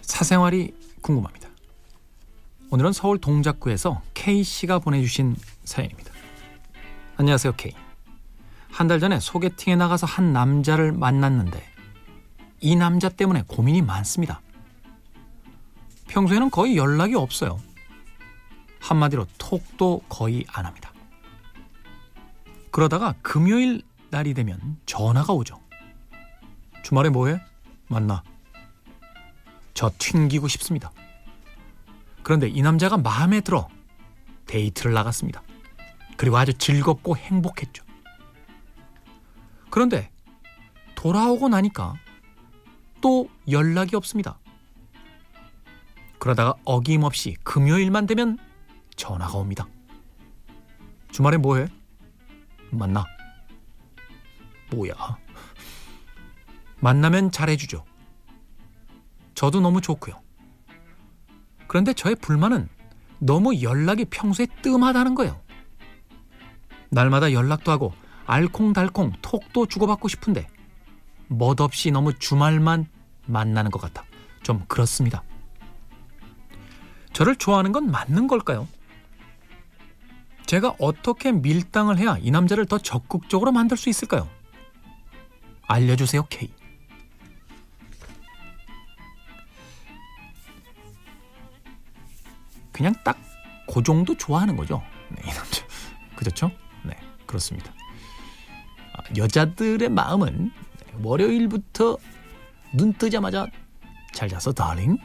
사생활이 궁금합니다. 오늘은 서울 동작구에서 K 씨가 보내주신 사연입니다. 안녕하세요, K. 한 달 전에 소개팅에 나가서 한 남자를 만났는데 이 남자 때문에 고민이 많습니다. 평소에는 거의 연락이 없어요. 한마디로 톡도 거의 안 합니다. 그러다가 금요일 날이 되면 전화가 오죠. 주말에 뭐해? 만나. 저 튕기고 싶습니다. 그런데 이 남자가 마음에 들어 데이트를 나갔습니다. 그리고 아주 즐겁고 행복했죠. 그런데 돌아오고 나니까 또 연락이 없습니다. 그러다가 어김없이 금요일만 되면 전화가 옵니다. 주말에 뭐해? 만나. 뭐야? 만나면 잘해주죠. 저도 너무 좋고요. 그런데 저의 불만은 너무 연락이 평소에 뜸하다는 거예요. 날마다 연락도 하고 알콩달콩 톡도 주고받고 싶은데 멋없이 너무 주말만 만나는 것 같아 좀 그렇습니다. 저를 좋아하는 건 맞는 걸까요? 제가 어떻게 밀당을 해야 이 남자를 더 적극적으로 만들 수 있을까요? 알려주세요, K. 그냥 딱 그 정도 좋아하는 거죠. 네, 이 남자. 그렇죠? 네, 그렇습니다. 아, 여자들의 마음은 월요일부터 눈 뜨자마자 잘 잤어, 다링?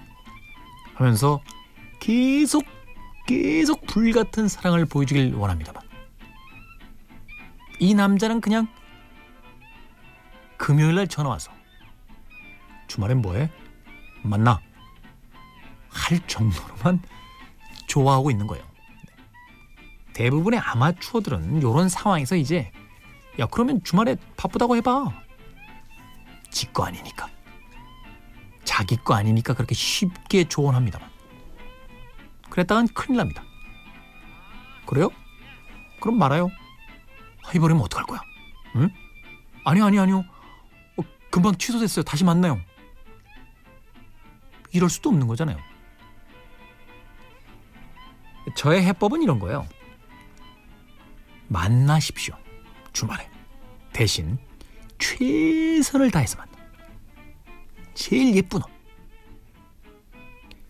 하면서 계속 계속 불같은 사랑을 보여주길 원합니다만 이 남자는 그냥 금요일 날 전화 와서 주말엔 뭐해? 만나 할 정도로만 좋아하고 있는 거예요. 네. 대부분의 아마추어들은 이런 상황에서 이제 야 그러면 주말에 바쁘다고 해봐. 지 거 아니니까. 자기 거 아니니까 그렇게 쉽게 조언합니다만. 그랬다간 큰일 납니다. 그래요? 그럼 말아요. 해버리면 어떡할 거야? 응? 아니 아니 아니요. 어, 금방 취소됐어요. 다시 만나요. 이럴 수도 없는 거잖아요. 저의 해법은 이런 거예요. 만나십시오. 주말에. 대신 최선을 다해서 만나. 제일 예쁜 옷.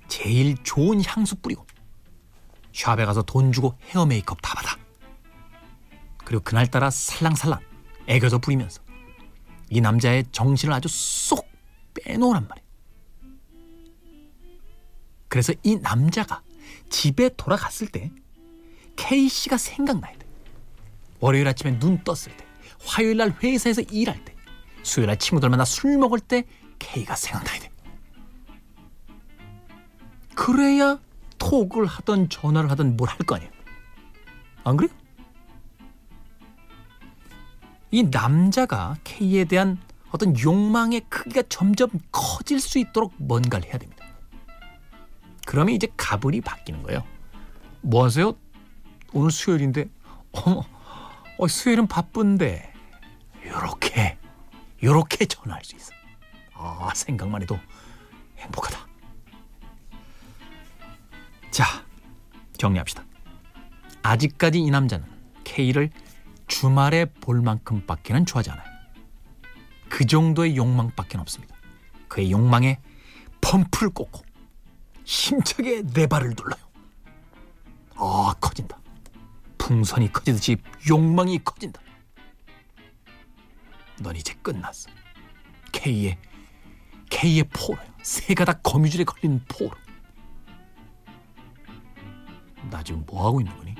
제일 좋은 향수 뿌리고. 샵에 가서 돈 주고 헤어 메이크업 다 받아. 그리고 그날따라 살랑살랑 애교도 부리면서 이 남자의 정신을 아주 쏙 빼놓으란 말이에요. 그래서 이 남자가 집에 돌아갔을 때 K 씨가 생각나야 돼. 월요일 아침에 눈 떴을 때, 화요일 날 회사에서 일할 때, 수요일 날 친구들 만나 술 먹을 때 K가 생각나야 돼. 그래야 톡을 하던 전화를 하던 뭘 할 거 아니에요. 안 그래요? 이 남자가 K에 대한 어떤 욕망의 크기가 점점 커질 수 있도록 뭔가를 해야 됩니다. 그러면 이제 가불이 바뀌는 거예요. 뭐 하세요? 오늘 수요일인데, 어, 어 수요일은 바쁜데, 요렇게, 요렇게 전화할 수 있어. 아, 생각만 해도 행복하다. 자, 정리합시다. 아직까지 이 남자는 K를 주말에 볼 만큼밖에는 좋아하지 않아요. 그 정도의 욕망밖에 없습니다. 그의 욕망에 펌프를 꽂고 힘차게 내 발을 눌러요. 아, 커진다. 풍선이 커지듯이 욕망이 커진다. 넌 이제 끝났어. K의 K의 포로야. 새 가닥 거미줄에 걸린 포로. 나 지금 뭐 하고 있는 거니?